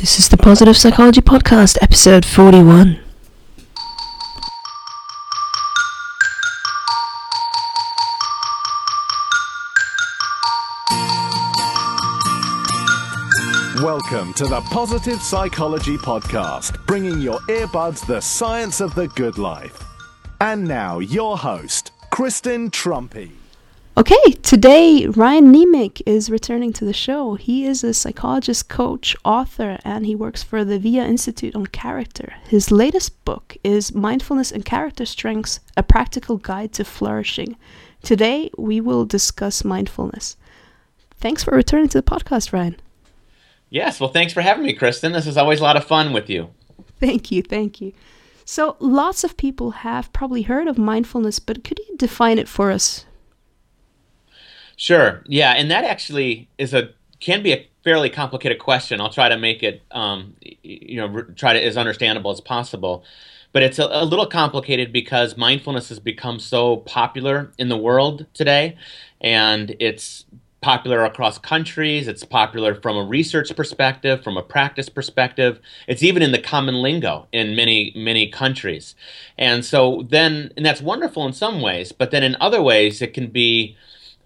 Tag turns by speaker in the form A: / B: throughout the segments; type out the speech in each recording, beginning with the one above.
A: This is the Positive Psychology Podcast, episode 41.
B: Welcome to the Positive Psychology Podcast, bringing your earbuds the science of the good life. And now, your host, Kristen Truempy.
A: Okay, today Ryan Niemiec is returning to the show. He is a psychologist, coach, author, and he works for the VIA Institute on Character. His latest book is Mindfulness and Character Strengths A Practical Guide to Flourishing. Today, we will discuss mindfulness. Thanks for returning to the podcast, Ryan.
C: Yes, well, thanks for having me, Kristen. This is always a lot of fun with you.
A: Thank you, thank you. So, lots of people have probably heard of mindfulness, but could you define it for us
C: Sure. Yeah, and that actually is a can be a fairly complicated question. I'll try to make it, um, you know, try to as understandable as possible. But it's a, a, little complicated because mindfulness has become so popular in the world today, and it's popular across countries. It's popular from a research perspective, from a practice perspective. It's even in the common lingo in many, many countries. And so then, and that's wonderful in some ways, but then in other ways, it can be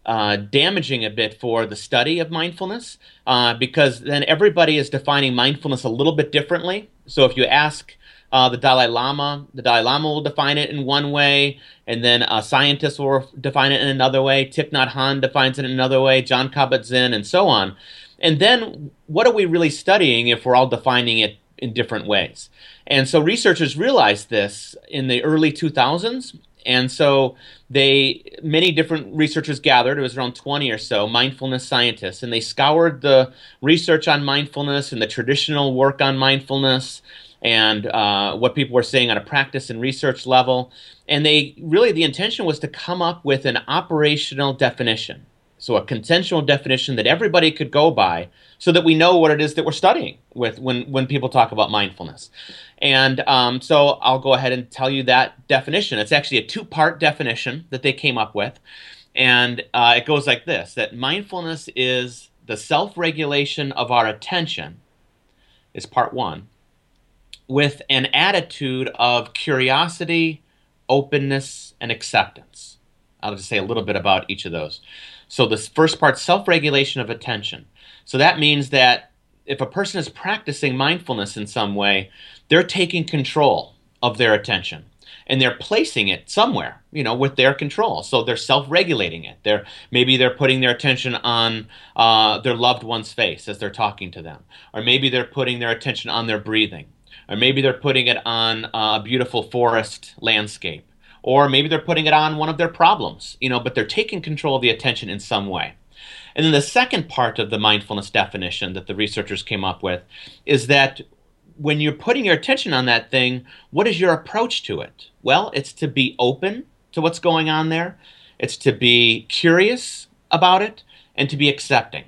C: uh, damaging a bit for the study of mindfulness uh, because then everybody is defining mindfulness a little bit differently. So if you ask uh, the Dalai Lama, the Dalai Lama will define it in one way, and then a scientist will define it in another way. Thich Nhat Hanh defines it in another way. Jon Kabat-Zinn, and so on. And then, what are we really studying if we're all defining it in different ways? And so researchers realized this in the early 2000s, and so they many different researchers gathered. It was around 20 or so mindfulness scientists, and they scoured the research on mindfulness and the traditional work on mindfulness and uh, what people were saying on a practice and research level. And they really the intention was to come up with an operational definition so a consensual definition that everybody could go by so that we know what it is that we're studying with when, when people talk about mindfulness. And um, so I'll go ahead and tell you that definition. It's actually a two-part definition that they came up with. And uh, it goes like this, that mindfulness is the self-regulation of our attention is part one, with an attitude of curiosity, openness, and acceptance. I'll just say a little bit about each of those. So the first part, self-regulation of attention. So that means that if a person is practicing mindfulness in some way, they're taking control of their attention and they're placing it somewhere, you know, with their control. So they're self-regulating it. They're maybe they're putting their attention on uh, their loved one's face as they're talking to them, or maybe they're putting their attention on their breathing, or maybe they're putting it on a beautiful forest landscape, or maybe they're putting it on one of their problems, you know, but they're taking control of the attention in some way. And then the second part of the mindfulness definition that the researchers came up with is that when you're putting your attention on that thing, what is your approach to it? Well, it's to be open to what's going on there, it's to be curious about it, and to be accepting.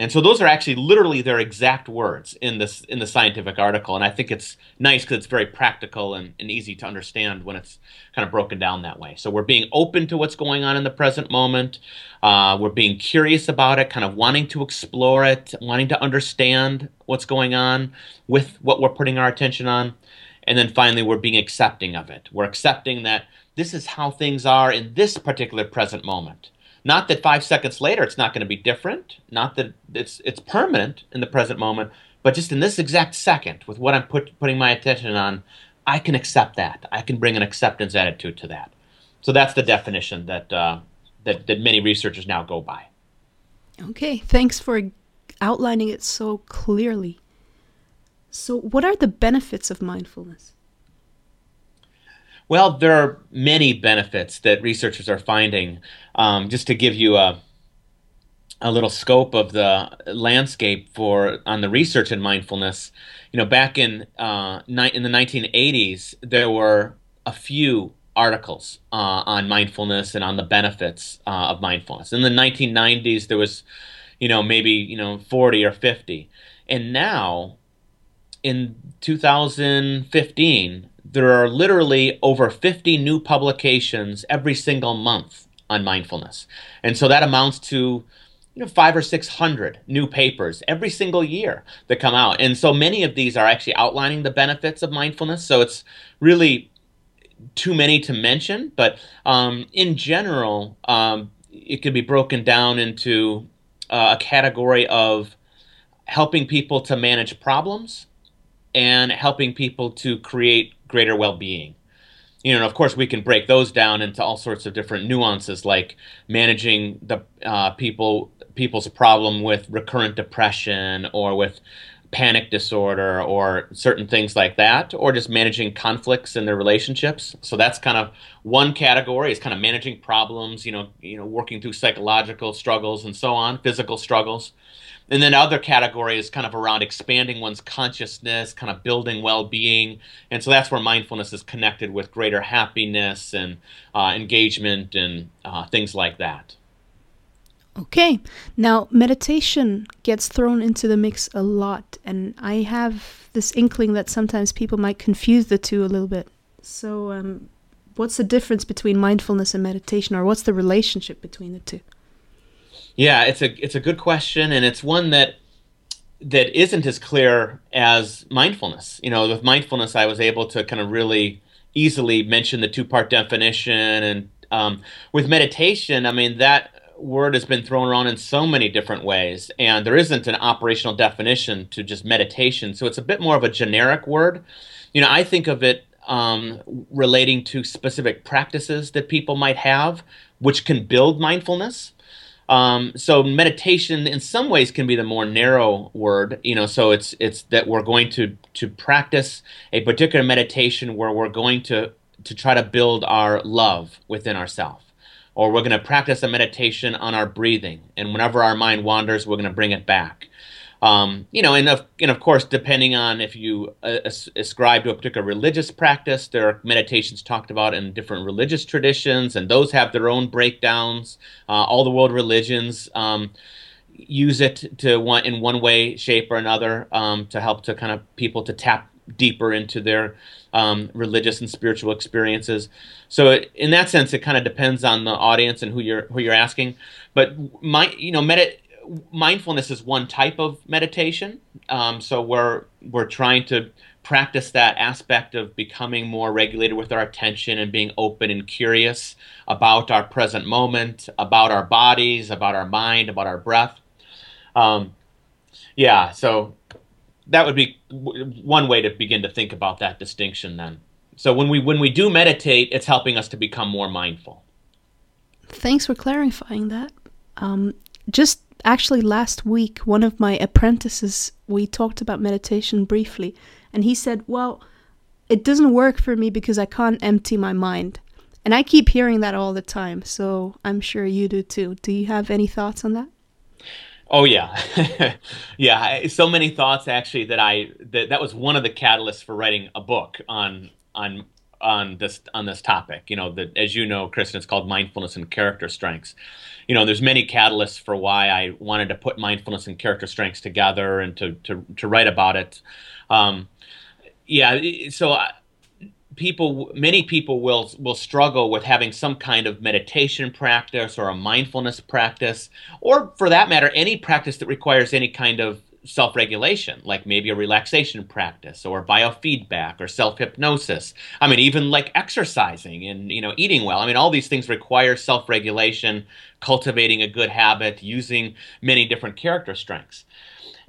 C: And so those are actually literally their exact words in this in the scientific article. And I think it's nice because it's very practical and, and easy to understand when it's kind of broken down that way. So we're being open to what's going on in the present moment. Uh, we're being curious about it, kind of wanting to explore it, wanting to understand what's going on with what we're putting our attention on. And then finally, we're being accepting of it. We're accepting that this is how things are in this particular present moment. Not that five seconds later it's not going to be different, not that it's, it's permanent in the present moment, but just in this exact second, with what I'm put, putting my attention on, I can accept that. I can bring an acceptance attitude to that. So that's the definition that, uh, that, that many researchers now go by.
A: Okay, thanks for outlining it so clearly. So, what are the benefits of mindfulness?
C: Well, there are many benefits that researchers are finding. Um, just to give you a, a little scope of the landscape for on the research in mindfulness, you know, back in uh, ni- in the 1980s, there were a few articles uh, on mindfulness and on the benefits uh, of mindfulness. In the 1990s, there was, you know, maybe you know 40 or 50, and now in 2015 there are literally over 50 new publications every single month on mindfulness. And so that amounts to, you know five or six hundred new papers every single year that come out, and so many of these are actually outlining the benefits of mindfulness. So it's really too many to mention, but um, in general, um, it could be broken down into uh, a category of helping people to manage problems and helping people to create greater well-being you know, of course, we can break those down into all sorts of different nuances, like managing the uh, people people's problem with recurrent depression or with panic disorder or certain things like that, or just managing conflicts in their relationships. So that's kind of one category is kind of managing problems, you know, you know, working through psychological struggles and so on, physical struggles. And then other category is kind of around expanding one's consciousness, kind of building well-being, and so that's where mindfulness is connected with greater happiness and uh, engagement and uh, things like that.
A: Okay, now meditation gets thrown into the mix a lot, and I have this inkling that sometimes people might confuse the two a little bit. So, um, what's the difference between mindfulness and meditation, or what's the relationship between the two?
C: Yeah, it's a it's a good question, and it's one that that isn't as clear as mindfulness. You know, with mindfulness, I was able to kind of really easily mention the two part definition, and um, with meditation, I mean that word has been thrown around in so many different ways, and there isn't an operational definition to just meditation. So it's a bit more of a generic word. You know, I think of it um, relating to specific practices that people might have, which can build mindfulness. Um, so meditation, in some ways, can be the more narrow word. You know, so it's it's that we're going to to practice a particular meditation where we're going to to try to build our love within ourselves, or we're going to practice a meditation on our breathing, and whenever our mind wanders, we're going to bring it back. Um, you know, and of, and of course, depending on if you uh, ascribe to a particular religious practice, there are meditations talked about in different religious traditions, and those have their own breakdowns. Uh, all the world religions um, use it to one in one way, shape, or another um, to help to kind of people to tap deeper into their um, religious and spiritual experiences. So, it, in that sense, it kind of depends on the audience and who you're who you're asking. But my, you know, medit mindfulness is one type of meditation. Um, so we're we're trying to practice that aspect of becoming more regulated with our attention and being open and curious about our present moment, about our bodies, about our mind, about our breath. Um, yeah, so that would be one way to begin to think about that distinction. Then, so when we when we do meditate, it's helping us to become more mindful.
A: Thanks for clarifying that. Um, just actually last week one of my apprentices we talked about meditation briefly and he said well it doesn't work for me because i can't empty my mind. And i keep hearing that all the time so i'm sure you do too. Do you have any thoughts on that?
C: Oh yeah. Yeah so many thoughts actually that i that, that was one of the catalysts for writing a book on on on this on this topic you know that as you know kristen it's called mindfulness and character strengths you know, there's many catalysts for why I wanted to put mindfulness and character strengths together and to to, to write about it. Um, yeah, so I, people, many people will will struggle with having some kind of meditation practice or a mindfulness practice, or for that matter, any practice that requires any kind of self regulation, like maybe a relaxation practice or biofeedback or self hypnosis. I mean, even like exercising and you know eating well. I mean, all these things require self regulation, cultivating a good habit, using many different character strengths,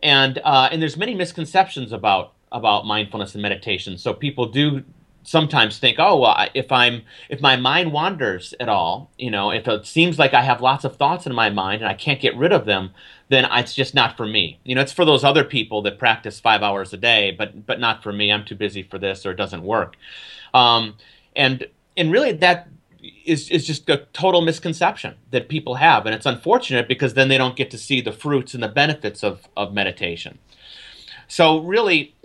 C: and uh, and there's many misconceptions about about mindfulness and meditation. So people do sometimes think, oh well, if I'm if my mind wanders at all, you know, if it seems like I have lots of thoughts in my mind and I can't get rid of them, then it's just not for me. You know, it's for those other people that practice five hours a day, but but not for me. I'm too busy for this, or it doesn't work. Um, and and really, that is is just a total misconception that people have, and it's unfortunate because then they don't get to see the fruits and the benefits of of meditation. So really,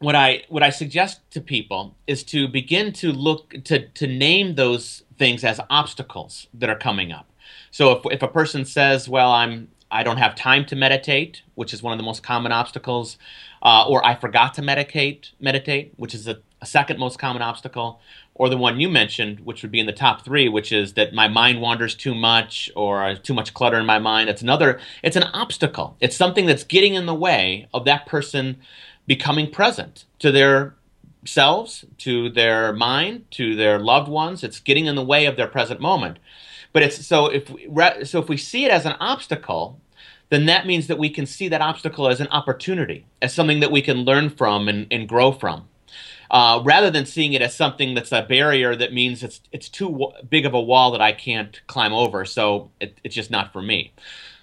C: what I what I suggest to people is to begin to look to to name those things as obstacles that are coming up. So if if a person says, "Well, I'm I don't have time to meditate, which is one of the most common obstacles, uh, or I forgot to meditate, meditate, which is a, a second most common obstacle, or the one you mentioned, which would be in the top three, which is that my mind wanders too much or too much clutter in my mind. It's another, it's an obstacle. It's something that's getting in the way of that person becoming present to their selves, to their mind, to their loved ones. It's getting in the way of their present moment. But it's so if we, so if we see it as an obstacle, then that means that we can see that obstacle as an opportunity, as something that we can learn from and, and grow from. Uh, rather than seeing it as something that's a barrier that means it's it's too w- big of a wall that I can't climb over, so it, it's just not for me.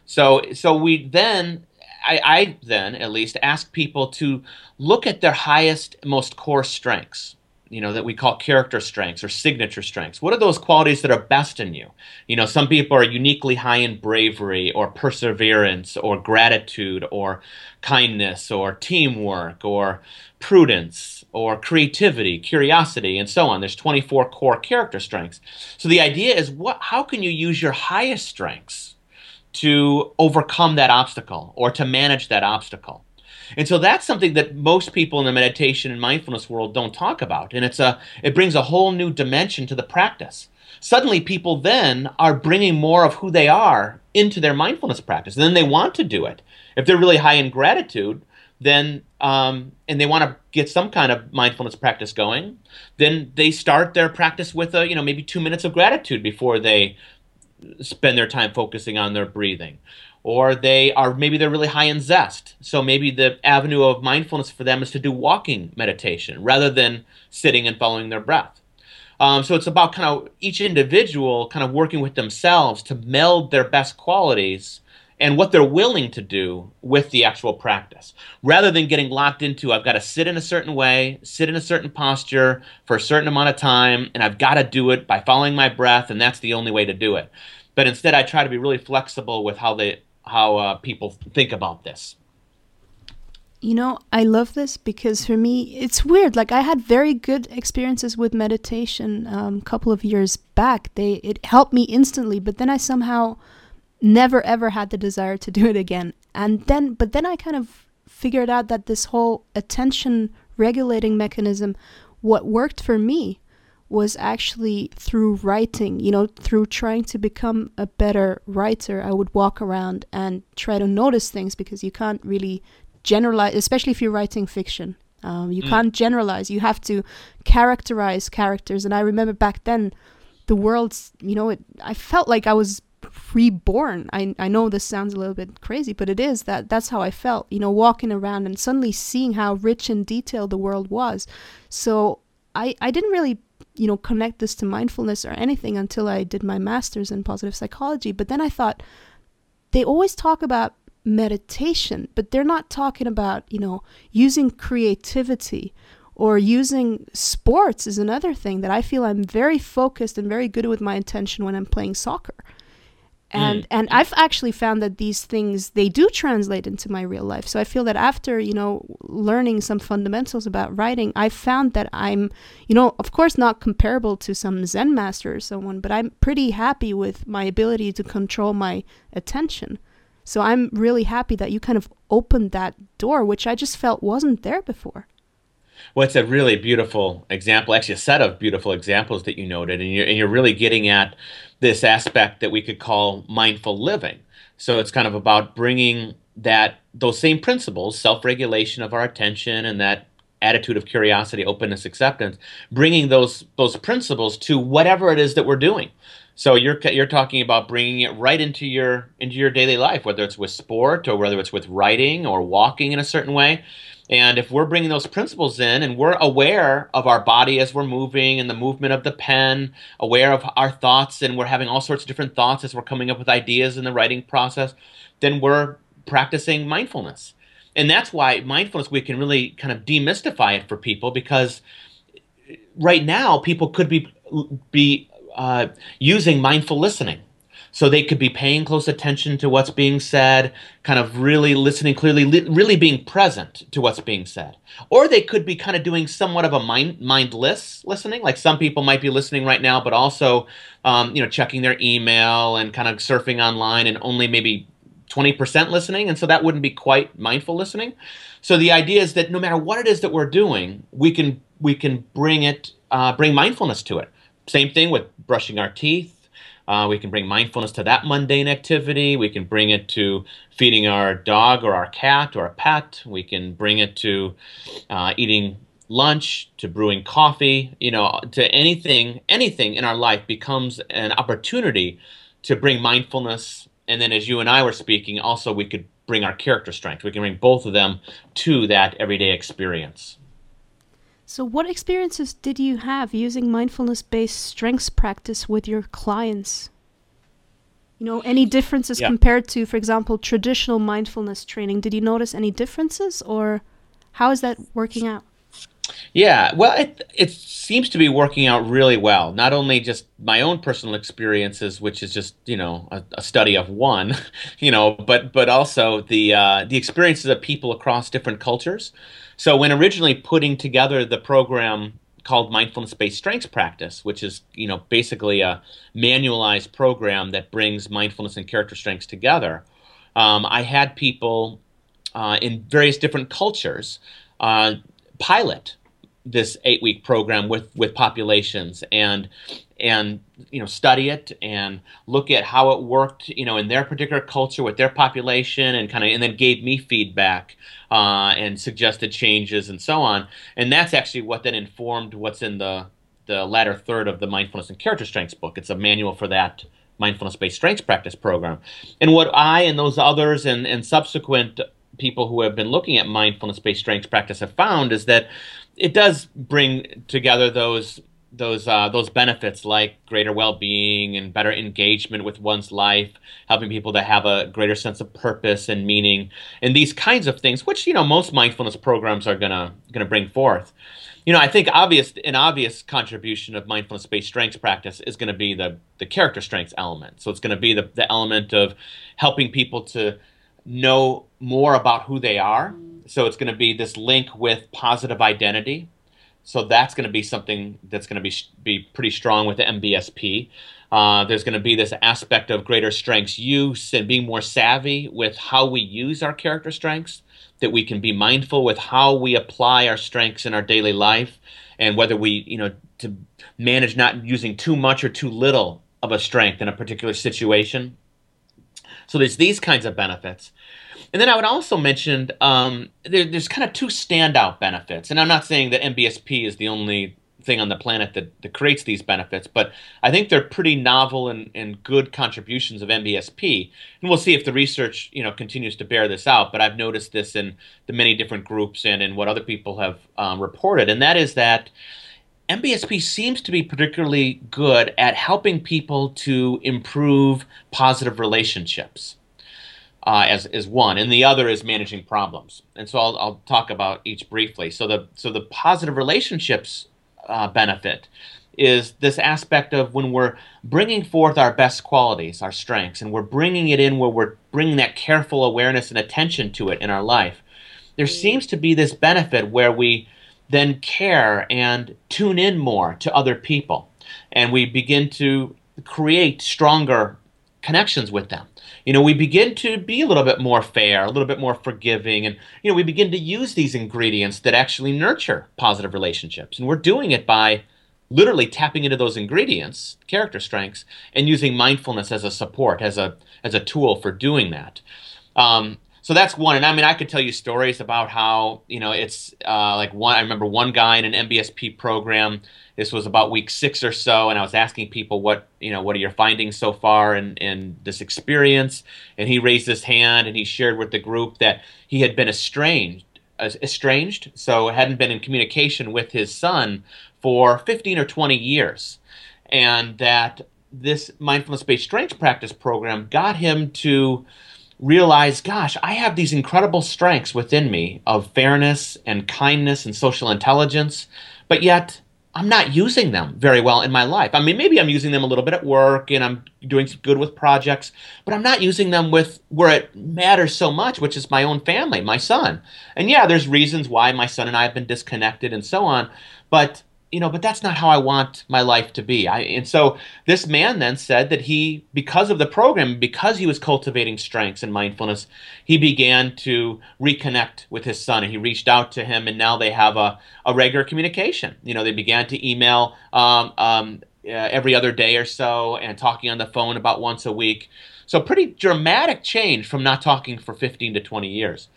C: So so we then I, I then at least ask people to look at their highest, most core strengths you know that we call character strengths or signature strengths. What are those qualities that are best in you? You know some people are uniquely high in bravery or perseverance or gratitude or kindness or teamwork or prudence or creativity curiosity and so on. There's 24 core character strengths. So the idea is what how can you use your highest strengths to overcome that obstacle or to manage that obstacle and so that's something that most people in the meditation and mindfulness world don't talk about. And it's a it brings a whole new dimension to the practice. Suddenly people then are bringing more of who they are into their mindfulness practice. And then they want to do it. If they're really high in gratitude, then um, and they want to get some kind of mindfulness practice going, then they start their practice with a you know maybe two minutes of gratitude before they spend their time focusing on their breathing or they are maybe they're really high in zest. So maybe the avenue of mindfulness for them is to do walking meditation rather than sitting and following their breath. Um, so it's about kind of each individual kind of working with themselves to meld their best qualities and what they're willing to do with the actual practice rather than getting locked into I've got to sit in a certain way, sit in a certain posture for a certain amount of time, and I've got to do it by following my breath, and that's the only way to do it. But instead, I try to be really flexible with how they how uh, people think about this.
A: You know, I love this because for me, it's weird. Like I had very good experiences with meditation um, a couple of years back. They it helped me instantly, but then I somehow never ever had the desire to do it again. And then, but then I kind of figured out that this whole attention regulating mechanism, what worked for me was actually through writing, you know, through trying to become a better writer. I would walk around and try to notice things because you can't really generalize, especially if you're writing fiction. Um, you mm. can't generalize. You have to characterize characters. And I remember back then, the world's, you know, it, I felt like I was reborn. I, I know this sounds a little bit crazy, but it is that that's how I felt, you know, walking around and suddenly seeing how rich and detailed the world was. So I, I didn't really you know, connect this to mindfulness or anything until I did my master's in positive psychology. But then I thought they always talk about meditation, but they're not talking about, you know, using creativity or using sports is another thing that I feel I'm very focused and very good with my intention when I'm playing soccer and mm. and I've actually found that these things they do translate into my real life. So I feel that after you know learning some fundamentals about writing, I found that I'm you know of course not comparable to some Zen master or someone, but I'm pretty happy with my ability to control my attention. So I'm really happy that you kind of opened that door, which I just felt wasn't there before.
C: It's a really beautiful example, actually, a set of beautiful examples that you noted, and you're, and you're really getting at this aspect that we could call mindful living. So it's kind of about bringing that those same principles, self-regulation of our attention, and that attitude of curiosity, openness, acceptance, bringing those those principles to whatever it is that we're doing. So you're you're talking about bringing it right into your into your daily life, whether it's with sport or whether it's with writing or walking in a certain way. And if we're bringing those principles in and we're aware of our body as we're moving and the movement of the pen, aware of our thoughts, and we're having all sorts of different thoughts as we're coming up with ideas in the writing process, then we're practicing mindfulness. And that's why mindfulness, we can really kind of demystify it for people because right now people could be, be uh, using mindful listening so they could be paying close attention to what's being said, kind of really listening clearly, li- really being present to what's being said. Or they could be kind of doing somewhat of a mind mindless listening, like some people might be listening right now, but also, um, you know, checking their email and kind of surfing online and only maybe 20% listening. And so that wouldn't be quite mindful listening. So the idea is that no matter what it is that we're doing, we can we can bring it, uh, bring mindfulness to it. Same thing with brushing our teeth. Uh, we can bring mindfulness to that mundane activity. We can bring it to feeding our dog or our cat or a pet. We can bring it to uh, eating lunch to brewing coffee. You know, to anything, anything in our life becomes an opportunity to bring mindfulness. And then, as you and I were speaking, also we could bring our character strength. We can bring both of them to that everyday experience.
A: So, what experiences did you have using mindfulness based strengths practice with your clients? You know, any differences yeah. compared to, for example, traditional mindfulness training? Did you notice any differences or how is that working out?
C: Yeah, well, it it seems to be working out really well. Not only just my own personal experiences, which is just you know a, a study of one, you know, but but also the uh, the experiences of people across different cultures. So when originally putting together the program called mindfulness based strengths practice which is you know basically a manualized program that brings mindfulness and character strengths together um, i had people uh, in various different cultures uh, pilot this eight week program with with populations and and you know study it and look at how it worked you know in their particular culture with their population and kind of and then gave me feedback uh, and suggested changes and so on. And that's actually what then informed what's in the the latter third of the mindfulness and character strengths book. It's a manual for that mindfulness based strengths practice program. And what i and those others and and subsequent people who have been looking at mindfulness based strengths practice have found is that it does bring together those those uh, those benefits like greater well-being and better engagement with one's life, helping people to have a greater sense of purpose and meaning, and these kinds of things, which you know most mindfulness programs are gonna gonna bring forth. You know, I think obvious an obvious contribution of mindfulness-based strengths practice is going to be the the character strengths element. So it's going to be the the element of helping people to know more about who they are. So it's going to be this link with positive identity. So that's going to be something that's going to be be pretty strong with the MBSP. Uh, there's going to be this aspect of greater strengths use and being more savvy with how we use our character strengths. That we can be mindful with how we apply our strengths in our daily life, and whether we, you know, to manage not using too much or too little of a strength in a particular situation. So there's these kinds of benefits. And then I would also mention um, there, there's kind of two standout benefits. And I'm not saying that MBSP is the only thing on the planet that, that creates these benefits, but I think they're pretty novel and, and good contributions of MBSP. And we'll see if the research you know continues to bear this out. But I've noticed this in the many different groups and in what other people have um, reported, and that is that MBSP seems to be particularly good at helping people to improve positive relationships uh, as is one, and the other is managing problems. And so I'll, I'll talk about each briefly. So the so the positive relationships uh, benefit is this aspect of when we're bringing forth our best qualities, our strengths, and we're bringing it in where we're bringing that careful awareness and attention to it in our life. There seems to be this benefit where we then care and tune in more to other people, and we begin to create stronger connections with them you know, we begin to be a little bit more fair, a little bit more forgiving, and, you know, we begin to use these ingredients that actually nurture positive relationships. And we're doing it by literally tapping into those ingredients, character strengths, and using mindfulness as a support, as a, as a tool for doing that. Um, so that's one. And I mean, I could tell you stories about how, you know, it's uh, like one, I remember one guy in an MBSP program this was about week six or so, and I was asking people what you know what are your findings so far in, in this experience. And he raised his hand and he shared with the group that he had been estranged, estranged, so hadn't been in communication with his son for 15 or 20 years, and that this mindfulness-based strength practice program got him to realize, gosh, I have these incredible strengths within me of fairness and kindness and social intelligence, but yet I'm not using them very well in my life. I mean, maybe I'm using them a little bit at work and I'm doing good with projects, but I'm not using them with where it matters so much, which is my own family, my son. And yeah, there's reasons why my son and I have been disconnected and so on, but you know, but that's not how I want my life to be. I, and so this man then said that he, because of the program, because he was cultivating strengths and mindfulness, he began to reconnect with his son and he reached out to him and now they have a, a regular communication. You know, they began to email um, um, uh, every other day or so and talking on the phone about once a week. So pretty dramatic change from not talking for 15 to 20 years.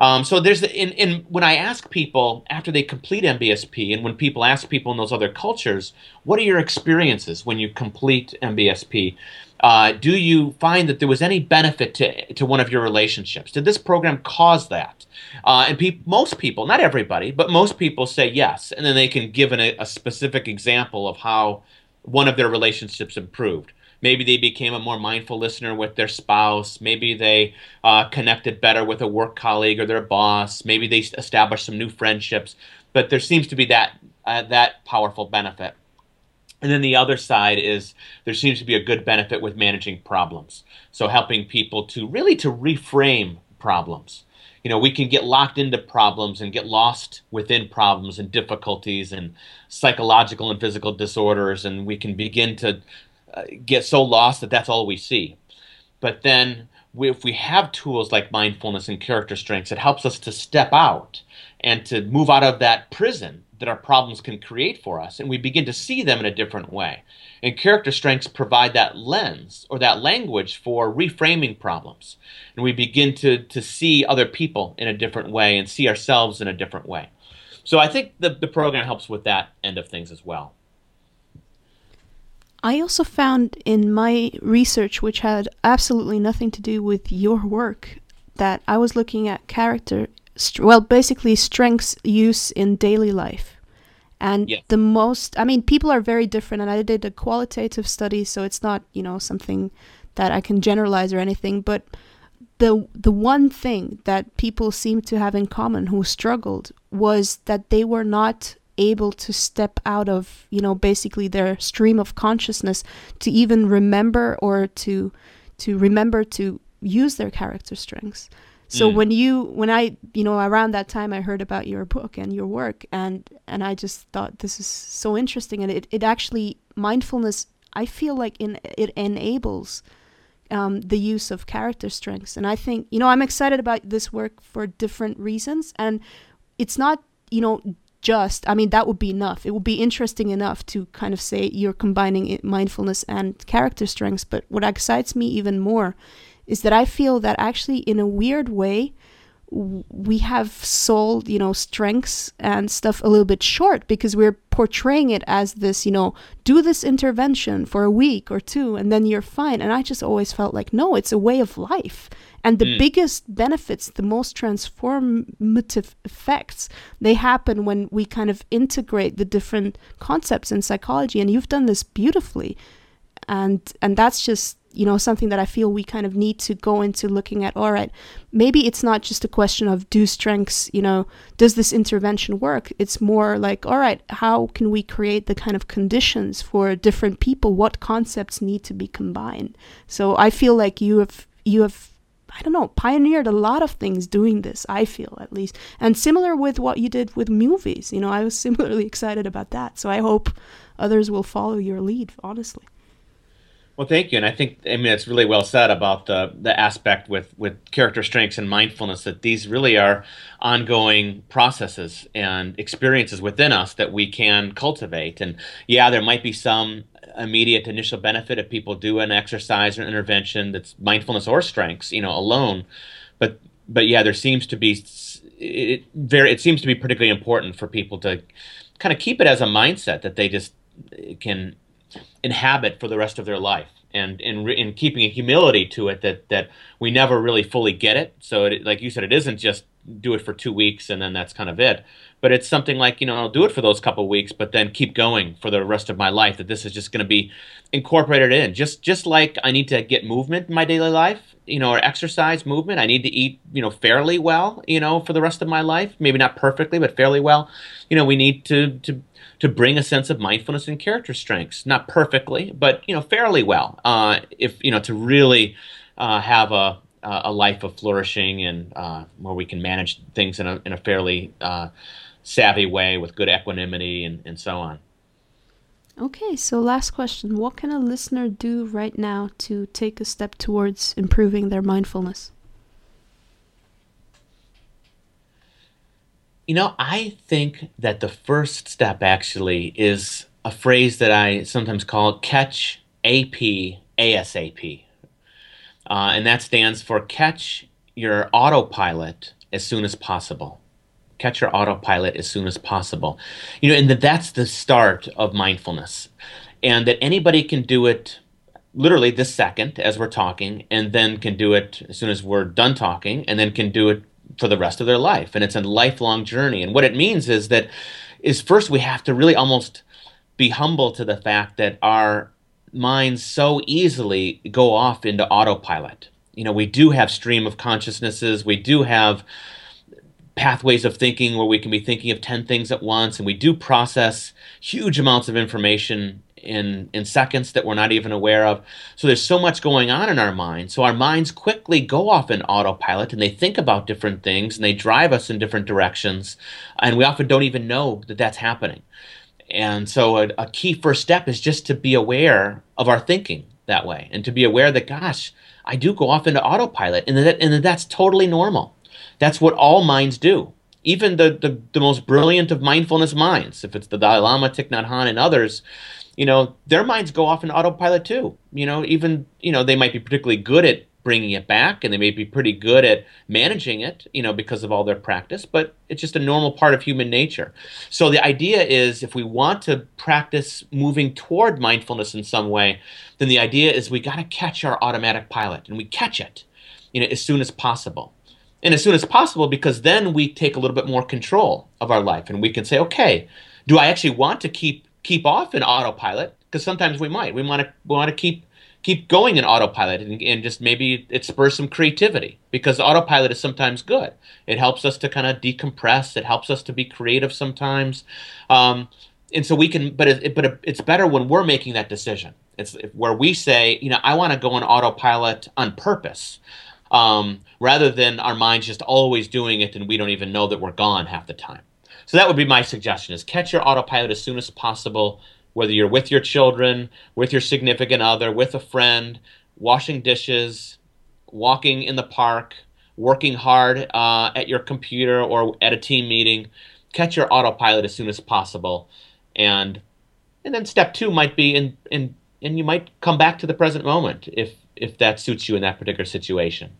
C: Um, so there's in, in when I ask people after they complete MBSP, and when people ask people in those other cultures, what are your experiences when you complete MBSP? Uh, do you find that there was any benefit to, to one of your relationships? Did this program cause that? Uh, and pe- most people, not everybody, but most people say yes, and then they can give an, a specific example of how one of their relationships improved. Maybe they became a more mindful listener with their spouse. Maybe they uh, connected better with a work colleague or their boss. Maybe they established some new friendships. But there seems to be that uh, that powerful benefit. And then the other side is there seems to be a good benefit with managing problems. So helping people to really to reframe problems. You know, we can get locked into problems and get lost within problems and difficulties and psychological and physical disorders, and we can begin to get so lost that that's all we see. But then, we, if we have tools like mindfulness and character strengths, it helps us to step out and to move out of that prison that our problems can create for us, and we begin to see them in a different way. And character strengths provide that lens or that language for reframing problems. And we begin to, to see other people in a different way and see ourselves in a different way. So I think the, the program helps with that end of things as well.
A: I also found in my research, which had absolutely nothing to do with your work, that I was looking at character, well, basically strengths use in daily life. And yes. the most, I mean, people are very different, and I did a qualitative study, so it's not, you know, something that I can generalize or anything, but the the one thing that people seem to have in common who struggled was that they were not able to step out of you know basically their stream of consciousness to even remember or to to remember to use their character strengths so mm. when you when i you know around that time i heard about your book and your work and and i just thought this is so interesting and it, it actually mindfulness i feel like in it enables um, the use of character strengths and i think you know i'm excited about this work for different reasons and it's not you know just i mean that would be enough. It would be interesting enough to kind of say you're combining mindfulness and character strengths but what excites me even more is that i feel that actually in a weird way we have sold, you know, strengths and stuff a little bit short because we're portraying it as this, you know, do this intervention for a week or two and then you're fine. And I just always felt like, no, it's a way of life. And the mm. biggest benefits, the most transformative effects, they happen when we kind of integrate the different concepts in psychology. And you've done this beautifully. And and that's just you know something that i feel we kind of need to go into looking at all right maybe it's not just a question of do strengths you know does this intervention work it's more like all right how can we create the kind of conditions for different people what concepts need to be combined so i feel like you have you have I don't know, pioneered a lot of things doing this, I feel at least. And similar with what you did with movies. You know, I was similarly excited about that. So I hope others will follow your lead, honestly.
C: Well, thank you, and I think I mean it's really well said about the the aspect with with character strengths and mindfulness that these really are ongoing processes and experiences within us that we can cultivate. And yeah, there might be some immediate initial benefit if people do an exercise or intervention that's mindfulness or strengths, you know, alone. But but yeah, there seems to be it very it seems to be particularly important for people to kind of keep it as a mindset that they just eh, can inhabit for the rest of their life. And in in keeping a humility to it that that we never really fully get it. So it, like you said it isn't just do it for two weeks and then that's kind of it. But it's something like you know i'll do it for those couple weeks but then keep going for the rest of my life that this is just going to be incorporated in. Just just like i need to get movement in my daily life you know or exercise movement i need to eat you know fairly well you know for the rest of my life. Maybe not perfectly but fairly well. You know we need to to to bring a sense of mindfulness and character strengths, not perfectly, but you know fairly well. Uh, if you know to really uh, have a a life of flourishing and uh, where we can manage things in a in a fairly uh, savvy way with good equanimity and, and so on.
A: Okay, so last question. What can a listener do right now to take a step towards improving their mindfulness?
C: You know, I think that the first step actually is a phrase that I sometimes call catch AP ASAP. Uh, and that stands for catch your autopilot as soon as possible. Catch your autopilot as soon as possible. You know, and that that's the start of mindfulness. And that anybody can do it literally this second as we're talking, and then can do it as soon as we're done talking, and then can do it for the rest of their life. And it's a lifelong journey. And what it means is that is first we have to really almost be humble to the fact that our minds so easily go off into autopilot. You know, we do have stream of consciousnesses, we do have pathways of thinking where we can be thinking of 10 things at once and we do process huge amounts of information in in seconds that we're not even aware of. So there's so much going on in our minds. So our minds quickly go off in autopilot and they think about different things and they drive us in different directions, and we often don't even know that that's happening. And so a, a key first step is just to be aware of our thinking that way and to be aware that gosh, I do go off into autopilot and that and that that's totally normal. That's what all minds do even the, the, the, most brilliant of mindfulness minds, if it's the Dalai Lama, Thich Nhat Hanh, and others, you know, their minds go off in autopilot too. You know, even, you know, they might be particularly good at bringing it back and they may be pretty good at managing it, you know, because of all their practice, but it's just a normal part of human nature. So the idea is if we want to practice moving toward mindfulness in some way, then the idea is we got to catch our automatic pilot and we catch it, you know, as soon as possible. And as soon as possible because then we take a little bit more control of our life and we can say, okay, do I actually want to keep keep off in autopilot because sometimes we might. We want to we want to keep keep going in autopilot and, and, just maybe it spurs some creativity because autopilot is sometimes good. It helps us to kind of decompress. It helps us to be creative sometimes. Um, and so we can, but it, but it's better when we're making that decision. It's where we say, you know, I want to go in autopilot on purpose, um, rather than our minds just always doing it and we don't even know that we're gone half the time. So that would be my suggestion: is catch your autopilot as soon as possible. Whether you're with your children, with your significant other, with a friend, washing dishes, walking in the park, working hard uh, at your computer or at a team meeting, catch your autopilot as soon as possible, and and then step two might be in in and you might come back to the present moment if if that suits you in that particular situation.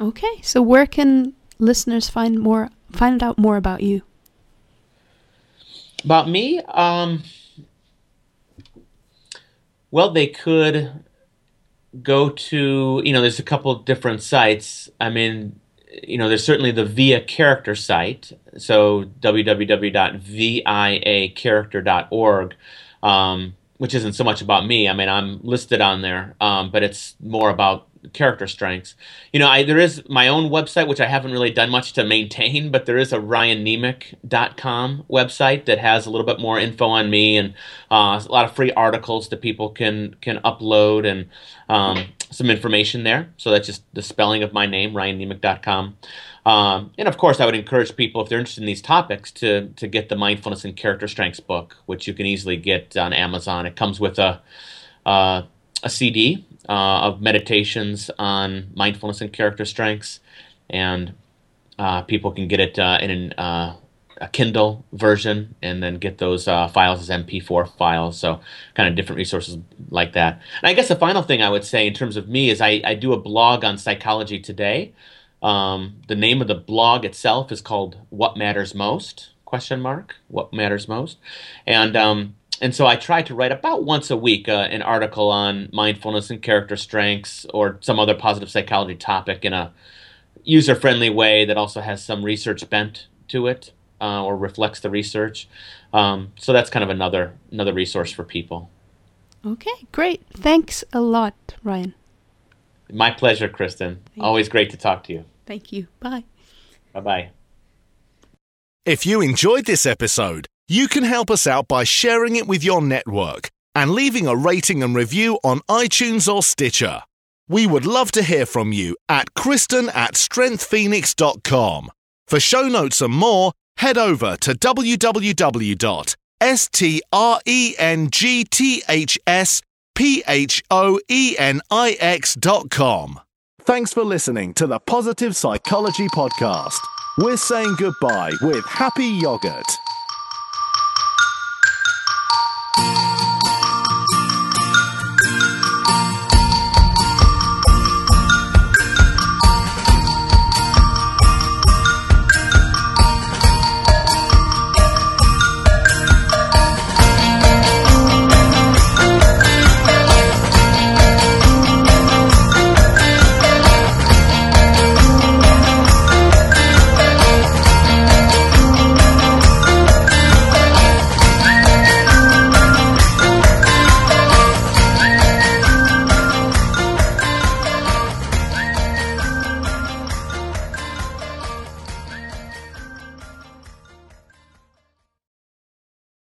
A: Okay, so where can listeners find more find out more about you?
C: About me? Um, well, they could go to, you know, there's a couple different sites. I mean, you know, there's certainly the VIA character site, so www.viacharacter.org, um, which isn't so much about me. I mean, I'm listed on there, um, but it's more about character strengths. You know, I, there is my own website, which I haven't really done much to maintain, but there is a ryanniemiec.com website that has a little bit more info on me and uh, a lot of free articles that people can can upload and um, some information there. So that's just the spelling of my name, ryanniemiec.com. Um, and of course, I would encourage people, if they're interested in these topics, to to get the Mindfulness and Character Strengths book, which you can easily get on Amazon. It comes with a uh, a CD uh, of meditations on mindfulness and character strengths, and uh, people can get it uh, in an, uh, a Kindle version and then get those uh, files as MP4 files. So, kind of different resources like that. And I guess the final thing I would say in terms of me is I, I do a blog on Psychology Today. Um, the name of the blog itself is called "What Matters Most?" question mark What matters most? And um, and so I try to write about once a week uh, an article on mindfulness and character strengths or some other positive psychology topic in a user friendly way that also has some research bent to it uh, or reflects the research. Um, so that's kind of another another resource for people.
A: Okay, great. Thanks a lot, Ryan.
C: My pleasure, Kristen. Thank Always you. great to talk to you.
A: Thank you. Bye.
C: Bye bye.
B: If you enjoyed this episode, you can help us out by sharing it with your network and leaving a rating and review on iTunes or Stitcher. We would love to hear from you at kristen at strengthsphoenix.com. For show notes and more, head over to www.strengthsphoenix.com. Thanks for listening to the Positive Psychology Podcast. We're saying goodbye with happy yogurt.